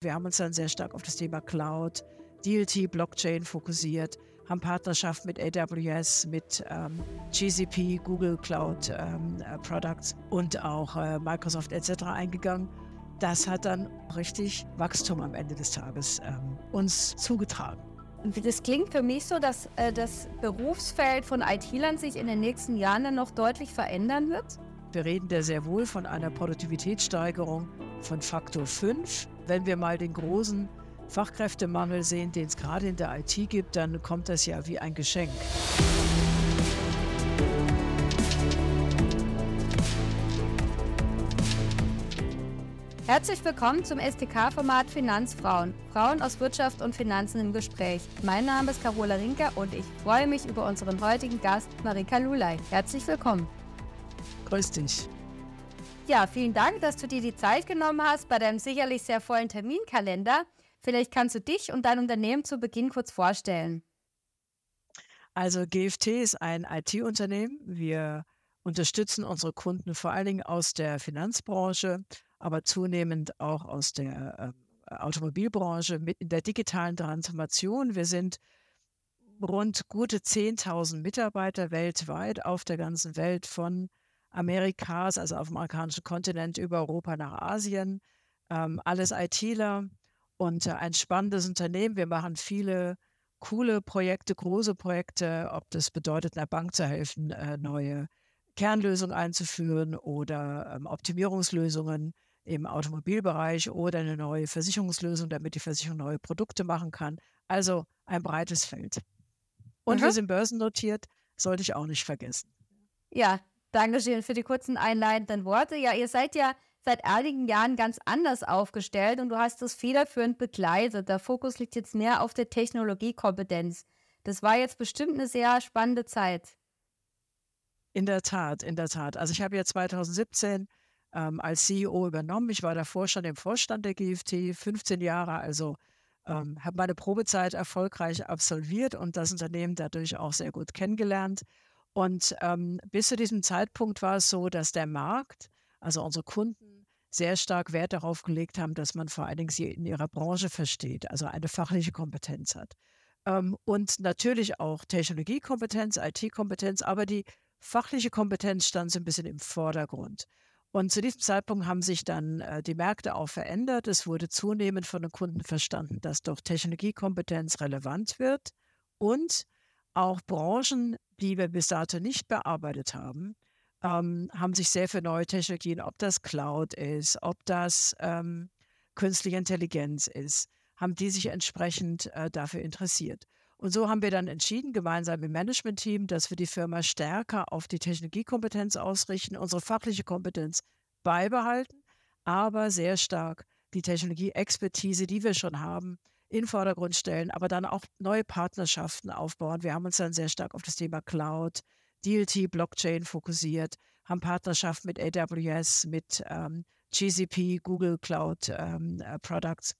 Wir haben uns dann sehr stark auf das Thema Cloud, DLT, Blockchain fokussiert, haben Partnerschaft mit AWS, mit ähm, GCP, Google Cloud ähm, äh, Products und auch äh, Microsoft etc. eingegangen. Das hat dann richtig Wachstum am Ende des Tages ähm, uns zugetragen. Das klingt für mich so, dass äh, das Berufsfeld von IT-Lern sich in den nächsten Jahren dann noch deutlich verändern wird. Wir reden da sehr wohl von einer Produktivitätssteigerung von Faktor 5 wenn wir mal den großen Fachkräftemangel sehen, den es gerade in der IT gibt, dann kommt das ja wie ein Geschenk. Herzlich willkommen zum STK-Format Finanzfrauen. Frauen aus Wirtschaft und Finanzen im Gespräch. Mein Name ist Carola Rinker und ich freue mich über unseren heutigen Gast Marika Lulay. Herzlich willkommen. Grüß dich. Ja, vielen Dank, dass du dir die Zeit genommen hast bei deinem sicherlich sehr vollen Terminkalender. Vielleicht kannst du dich und dein Unternehmen zu Beginn kurz vorstellen. Also GFT ist ein IT-Unternehmen. Wir unterstützen unsere Kunden vor allen Dingen aus der Finanzbranche, aber zunehmend auch aus der äh, Automobilbranche mit in der digitalen Transformation. Wir sind rund gute 10.000 Mitarbeiter weltweit auf der ganzen Welt von Amerikas, also auf dem amerikanischen Kontinent, über Europa nach Asien. Ähm, alles ITler und äh, ein spannendes Unternehmen. Wir machen viele coole Projekte, große Projekte, ob das bedeutet, einer Bank zu helfen, äh, neue Kernlösungen einzuführen oder ähm, Optimierungslösungen im Automobilbereich oder eine neue Versicherungslösung, damit die Versicherung neue Produkte machen kann. Also ein breites Feld. Und mhm. wir sind börsennotiert, sollte ich auch nicht vergessen. Ja, Dankeschön für die kurzen einleitenden Worte. Ja, ihr seid ja seit einigen Jahren ganz anders aufgestellt und du hast das federführend begleitet. Der Fokus liegt jetzt mehr auf der Technologiekompetenz. Das war jetzt bestimmt eine sehr spannende Zeit. In der Tat, in der Tat. Also ich habe ja 2017 ähm, als CEO übernommen. Ich war davor schon im Vorstand der GFT, 15 Jahre, also ähm, habe meine Probezeit erfolgreich absolviert und das Unternehmen dadurch auch sehr gut kennengelernt und ähm, bis zu diesem Zeitpunkt war es so, dass der Markt, also unsere Kunden, sehr stark Wert darauf gelegt haben, dass man vor allen Dingen sie in ihrer Branche versteht, also eine fachliche Kompetenz hat. Ähm, und natürlich auch Technologiekompetenz, IT-Kompetenz, aber die fachliche Kompetenz stand so ein bisschen im Vordergrund. Und zu diesem Zeitpunkt haben sich dann äh, die Märkte auch verändert. Es wurde zunehmend von den Kunden verstanden, dass doch Technologiekompetenz relevant wird und auch Branchen, die wir bis dato nicht bearbeitet haben, ähm, haben sich sehr für neue Technologien, ob das Cloud ist, ob das ähm, künstliche Intelligenz ist, haben die sich entsprechend äh, dafür interessiert. Und so haben wir dann entschieden, gemeinsam im Management-Team, dass wir die Firma stärker auf die Technologiekompetenz ausrichten, unsere fachliche Kompetenz beibehalten, aber sehr stark die Technologie-Expertise, die wir schon haben, in den Vordergrund stellen, aber dann auch neue Partnerschaften aufbauen. Wir haben uns dann sehr stark auf das Thema Cloud, DLT, Blockchain fokussiert, haben Partnerschaften mit AWS, mit ähm, GCP, Google Cloud ähm, äh, Products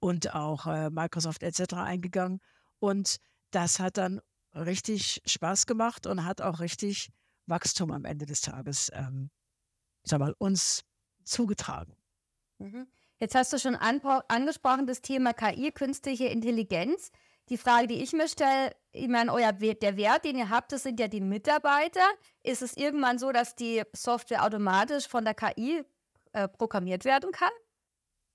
und auch äh, Microsoft etc. eingegangen. Und das hat dann richtig Spaß gemacht und hat auch richtig Wachstum am Ende des Tages, ähm, sag mal, uns zugetragen. Mhm. Jetzt hast du schon angesprochen das Thema KI, künstliche Intelligenz. Die Frage, die ich mir stelle, ich meine, euer der Wert, den ihr habt, das sind ja die Mitarbeiter. Ist es irgendwann so, dass die Software automatisch von der KI äh, programmiert werden kann?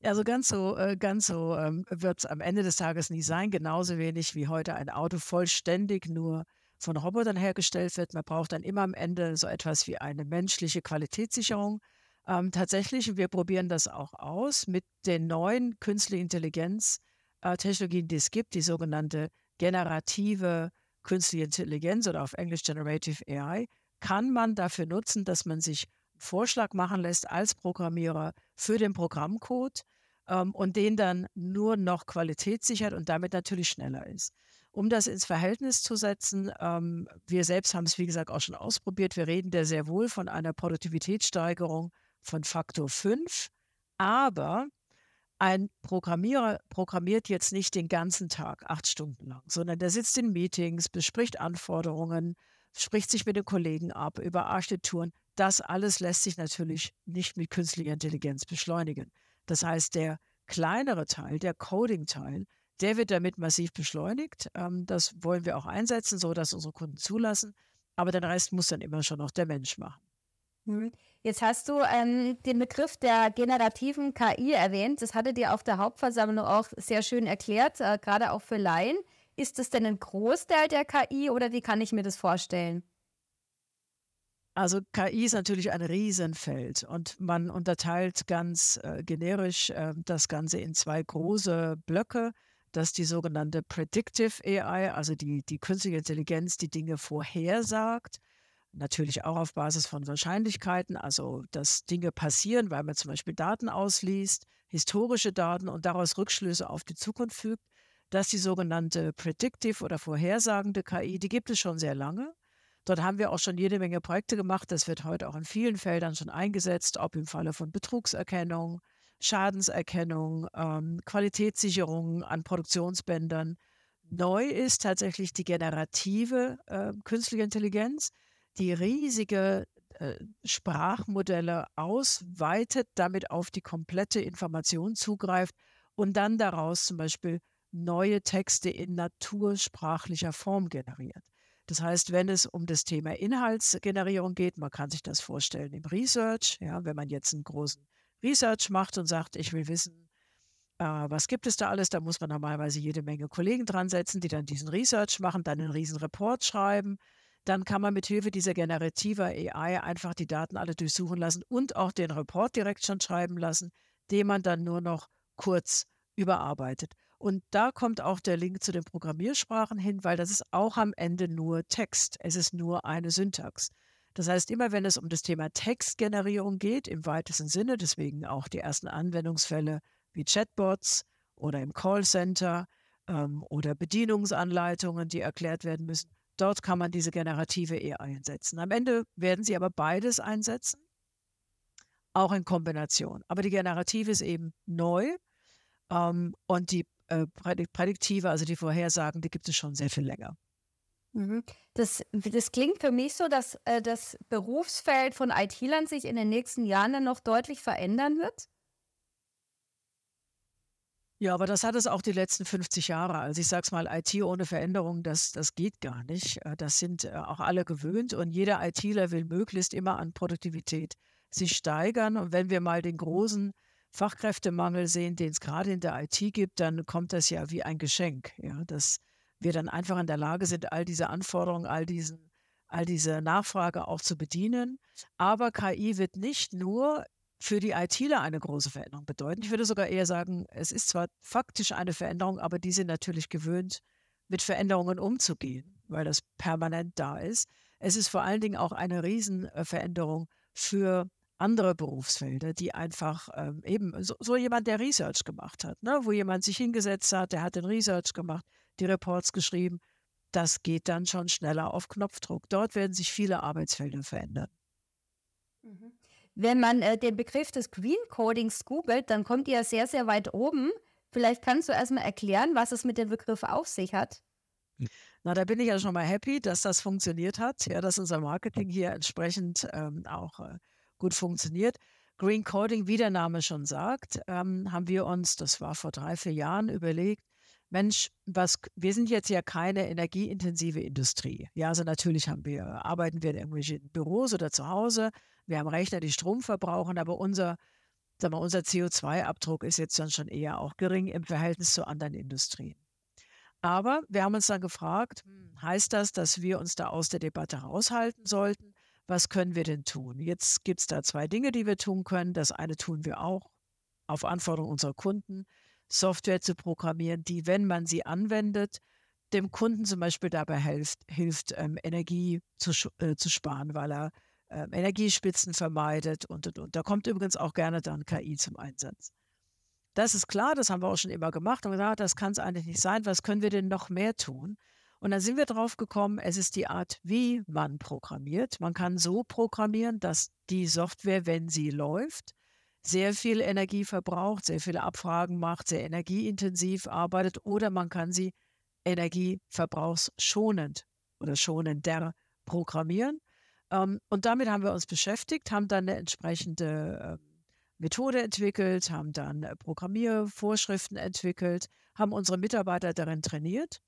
Also ganz so, äh, ganz so ähm, wird es am Ende des Tages nie sein. Genauso wenig wie heute ein Auto vollständig nur von Robotern hergestellt wird. Man braucht dann immer am Ende so etwas wie eine menschliche Qualitätssicherung. Ähm, tatsächlich, wir probieren das auch aus mit den neuen künstlichen Intelligenz-Technologien, äh, die es gibt, die sogenannte generative künstliche Intelligenz oder auf Englisch Generative AI, kann man dafür nutzen, dass man sich einen Vorschlag machen lässt als Programmierer für den Programmcode ähm, und den dann nur noch qualitätssichert und damit natürlich schneller ist. Um das ins Verhältnis zu setzen, ähm, wir selbst haben es, wie gesagt, auch schon ausprobiert. Wir reden da sehr wohl von einer Produktivitätssteigerung von Faktor 5, aber ein Programmierer programmiert jetzt nicht den ganzen Tag, acht Stunden lang, sondern der sitzt in Meetings, bespricht Anforderungen, spricht sich mit den Kollegen ab über Architekturen. Das alles lässt sich natürlich nicht mit künstlicher Intelligenz beschleunigen. Das heißt, der kleinere Teil, der Coding-Teil, der wird damit massiv beschleunigt. Ähm, das wollen wir auch einsetzen, so dass unsere Kunden zulassen. Aber den Rest muss dann immer schon noch der Mensch machen. Jetzt hast du ähm, den Begriff der generativen KI erwähnt. Das hattet ihr auf der Hauptversammlung auch sehr schön erklärt, äh, gerade auch für Laien. Ist das denn ein Großteil der KI oder wie kann ich mir das vorstellen? Also KI ist natürlich ein Riesenfeld und man unterteilt ganz äh, generisch äh, das Ganze in zwei große Blöcke. Das ist die sogenannte Predictive AI, also die, die künstliche Intelligenz, die Dinge vorhersagt. Natürlich auch auf Basis von Wahrscheinlichkeiten, also dass Dinge passieren, weil man zum Beispiel Daten ausliest, historische Daten und daraus Rückschlüsse auf die Zukunft fügt. Das ist die sogenannte Predictive oder vorhersagende KI, die gibt es schon sehr lange. Dort haben wir auch schon jede Menge Projekte gemacht. Das wird heute auch in vielen Feldern schon eingesetzt, ob im Falle von Betrugserkennung, Schadenserkennung, ähm, Qualitätssicherung an Produktionsbändern. Neu ist tatsächlich die generative äh, künstliche Intelligenz, die riesige äh, Sprachmodelle ausweitet, damit auf die komplette Information zugreift und dann daraus zum Beispiel neue Texte in natursprachlicher Form generiert. Das heißt, wenn es um das Thema Inhaltsgenerierung geht, man kann sich das vorstellen im Research, ja, wenn man jetzt einen großen Research macht und sagt, ich will wissen, äh, was gibt es da alles, da muss man normalerweise jede Menge Kollegen dran setzen, die dann diesen Research machen, dann einen riesen Report schreiben. Dann kann man mit Hilfe dieser generativer AI einfach die Daten alle durchsuchen lassen und auch den Report direkt schon schreiben lassen, den man dann nur noch kurz überarbeitet. Und da kommt auch der Link zu den Programmiersprachen hin, weil das ist auch am Ende nur Text. Es ist nur eine Syntax. Das heißt, immer wenn es um das Thema Textgenerierung geht, im weitesten Sinne, deswegen auch die ersten Anwendungsfälle wie Chatbots oder im Callcenter ähm, oder Bedienungsanleitungen, die erklärt werden müssen, dort kann man diese generative AI einsetzen. Am Ende werden sie aber beides einsetzen, auch in Kombination. Aber die generative ist eben neu ähm, und die äh, Prädiktive, also die Vorhersagen, die gibt es schon sehr viel länger. Mhm. Das, das klingt für mich so, dass äh, das Berufsfeld von IT-Lern sich in den nächsten Jahren dann noch deutlich verändern wird. Ja, aber das hat es auch die letzten 50 Jahre. Also ich sage es mal, IT ohne Veränderung, das, das geht gar nicht. Äh, das sind äh, auch alle gewöhnt und jeder ITler will möglichst immer an Produktivität sich steigern. Und wenn wir mal den großen Fachkräftemangel sehen, den es gerade in der IT gibt, dann kommt das ja wie ein Geschenk, ja, dass wir dann einfach in der Lage sind, all diese Anforderungen, all, diesen, all diese Nachfrage auch zu bedienen. Aber KI wird nicht nur für die ITler eine große Veränderung bedeuten. Ich würde sogar eher sagen, es ist zwar faktisch eine Veränderung, aber die sind natürlich gewöhnt, mit Veränderungen umzugehen, weil das permanent da ist. Es ist vor allen Dingen auch eine Riesenveränderung für andere Berufsfelder, die einfach ähm, eben so, so, jemand, der Research gemacht hat, ne? wo jemand sich hingesetzt hat, der hat den Research gemacht, die Reports geschrieben, das geht dann schon schneller auf Knopfdruck. Dort werden sich viele Arbeitsfelder verändern. Mhm. Wenn man äh, den Begriff des Green Codings googelt, dann kommt ihr sehr, sehr weit oben. Vielleicht kannst du erstmal erklären, was es mit dem Begriff auf sich hat. Na, da bin ich ja schon mal happy, dass das funktioniert hat, ja, dass unser Marketing hier entsprechend ähm, auch äh, gut funktioniert. Green Coding, wie der Name schon sagt, ähm, haben wir uns, das war vor drei, vier Jahren, überlegt, Mensch, was, wir sind jetzt ja keine energieintensive Industrie. Ja, also natürlich haben wir, arbeiten wir in irgendwelchen Büros oder zu Hause. Wir haben Rechner, die Strom verbrauchen, aber unser, sag mal, unser CO2-Abdruck ist jetzt dann schon eher auch gering im Verhältnis zu anderen Industrien. Aber wir haben uns dann gefragt, hm, heißt das, dass wir uns da aus der Debatte raushalten sollten? was können wir denn tun? Jetzt gibt es da zwei Dinge, die wir tun können. Das eine tun wir auch auf Anforderung unserer Kunden, Software zu programmieren, die, wenn man sie anwendet, dem Kunden zum Beispiel dabei hilft, hilft ähm, Energie zu, äh, zu sparen, weil er äh, Energiespitzen vermeidet und, und, und. Da kommt übrigens auch gerne dann KI zum Einsatz. Das ist klar, das haben wir auch schon immer gemacht und gesagt, das kann es eigentlich nicht sein. Was können wir denn noch mehr tun? Und dann sind wir drauf gekommen, es ist die Art, wie man programmiert. Man kann so programmieren, dass die Software, wenn sie läuft, sehr viel Energie verbraucht, sehr viele Abfragen macht, sehr energieintensiv arbeitet oder man kann sie energieverbrauchsschonend oder schonender programmieren. Ähm, und damit haben wir uns beschäftigt, haben dann eine entsprechende ähm, Methode entwickelt, haben dann äh, Programmiervorschriften entwickelt, haben unsere Mitarbeiter darin trainiert.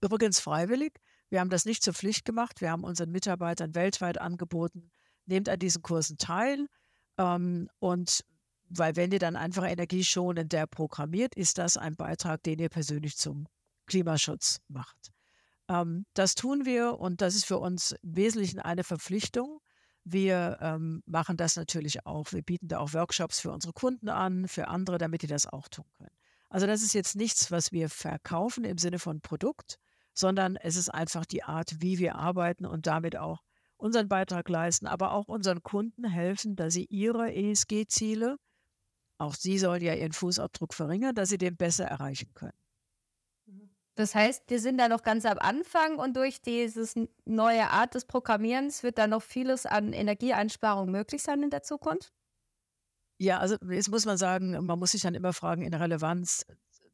Übrigens freiwillig. Wir haben das nicht zur Pflicht gemacht. Wir haben unseren Mitarbeitern weltweit angeboten, nehmt an diesen Kursen teil. Ähm, und weil wenn ihr dann einfach energieschonender programmiert, ist das ein Beitrag, den ihr persönlich zum Klimaschutz macht. Ähm, das tun wir und das ist für uns im Wesentlichen eine Verpflichtung. Wir ähm, machen das natürlich auch. Wir bieten da auch Workshops für unsere Kunden an, für andere, damit die das auch tun können. Also das ist jetzt nichts, was wir verkaufen im Sinne von Produkt, sondern es ist einfach die Art, wie wir arbeiten und damit auch unseren Beitrag leisten, aber auch unseren Kunden helfen, dass sie ihre ESG-Ziele, auch sie sollen ja ihren Fußabdruck verringern, dass sie den besser erreichen können. Das heißt, wir sind da noch ganz am Anfang und durch diese neue Art des Programmierens wird da noch vieles an Energieeinsparung möglich sein in der Zukunft? Ja, also jetzt muss man sagen, man muss sich dann immer fragen, in Relevanz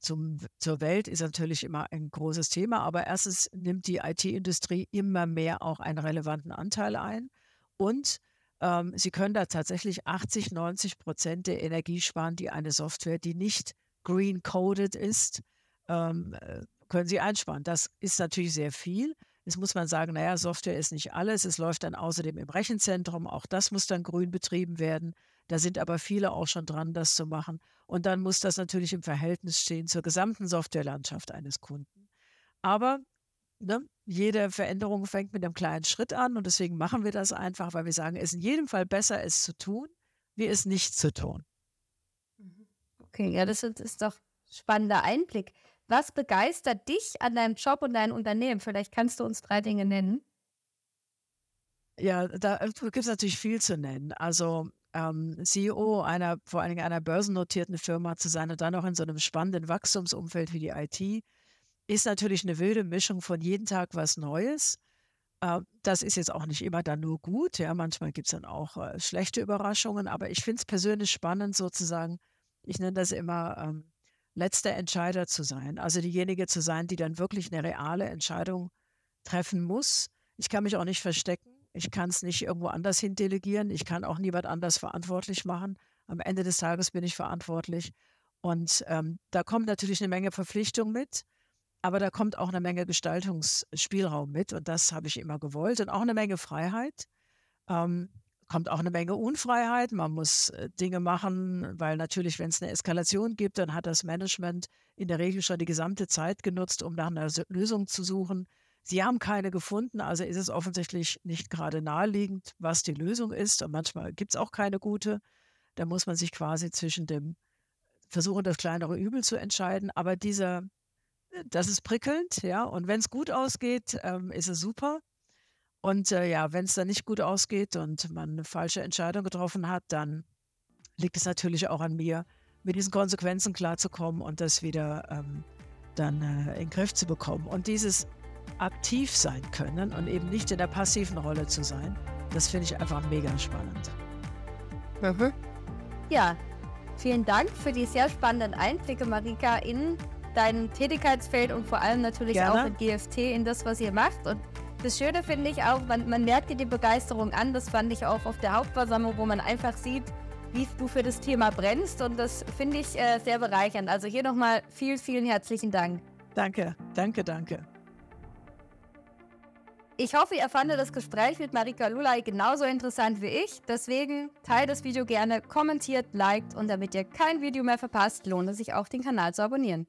zum, zur Welt ist natürlich immer ein großes Thema, aber erstens nimmt die IT-Industrie immer mehr auch einen relevanten Anteil ein und ähm, sie können da tatsächlich 80, 90 Prozent der Energie sparen, die eine Software, die nicht green-coded ist, ähm, äh, können sie einsparen. Das ist natürlich sehr viel. Jetzt muss man sagen, naja, Software ist nicht alles. Es läuft dann außerdem im Rechenzentrum. Auch das muss dann grün betrieben werden. Da sind aber viele auch schon dran, das zu machen. Und dann muss das natürlich im Verhältnis stehen zur gesamten Softwarelandschaft eines Kunden. Aber ne, jede Veränderung fängt mit einem kleinen Schritt an und deswegen machen wir das einfach, weil wir sagen, es ist in jedem Fall besser, es zu tun, wie es nicht zu tun. Mhm. Okay, ja, das ist doch ein spannender Einblick. Was begeistert dich an deinem Job und deinem Unternehmen? Vielleicht kannst du uns drei Dinge nennen. Ja, da äh, gibt es natürlich viel zu nennen. Also ähm, CEO einer, vor allen Dingen einer börsennotierten Firma zu sein und dann noch in so einem spannenden Wachstumsumfeld wie die IT, ist natürlich eine wilde Mischung von jeden Tag was Neues. Äh, das ist jetzt auch nicht immer dann nur gut. Ja, manchmal gibt es dann auch äh, schlechte Überraschungen, aber ich finde es persönlich spannend, sozusagen, ich nenne das immer ähm, letzter Entscheider zu sein. Also diejenige zu sein, die dann wirklich eine reale Entscheidung treffen muss. Ich kann mich auch nicht verstecken. Ich kann es nicht irgendwo anders hin delegieren. Ich kann auch niemand anders verantwortlich machen. Am Ende des Tages bin ich verantwortlich. Und ähm, da kommt natürlich eine Menge Verpflichtung mit, aber da kommt auch eine Menge Gestaltungsspielraum mit. Und das habe ich immer gewollt. Und auch eine Menge Freiheit. Ähm, kommt auch eine Menge Unfreiheit. Man muss äh, Dinge machen, weil natürlich, wenn es eine Eskalation gibt, dann hat das Management in der Regel schon die gesamte Zeit genutzt, um nach einer Lösung zu suchen. Sie haben keine gefunden, also ist es offensichtlich nicht gerade naheliegend, was die Lösung ist. Und manchmal gibt es auch keine gute. Da muss man sich quasi zwischen dem Versuchen, das kleinere Übel zu entscheiden. Aber dieser, das ist prickelnd, ja. Und wenn es gut ausgeht, ähm, ist es super. Und äh, ja, wenn es dann nicht gut ausgeht und man eine falsche Entscheidung getroffen hat, dann liegt es natürlich auch an mir, mit diesen Konsequenzen klarzukommen und das wieder ähm, dann äh, in den Griff zu bekommen. Und dieses aktiv sein können und eben nicht in der passiven Rolle zu sein. Das finde ich einfach mega spannend. Mhm. Ja, vielen Dank für die sehr spannenden Einblicke, Marika, in dein Tätigkeitsfeld und vor allem natürlich Gerne. auch in GFT, in das, was ihr macht. Und das Schöne finde ich auch, man, man merkt dir die Begeisterung an. Das fand ich auch auf der Hauptversammlung, wo man einfach sieht, wie du für das Thema brennst. Und das finde ich äh, sehr bereichernd. Also hier nochmal vielen, vielen herzlichen Dank. Danke, danke, danke. Ich hoffe, ihr fandet das Gespräch mit Marika Lulay genauso interessant wie ich. Deswegen teilt das Video gerne, kommentiert, liked und damit ihr kein Video mehr verpasst, lohnt es sich auch, den Kanal zu abonnieren.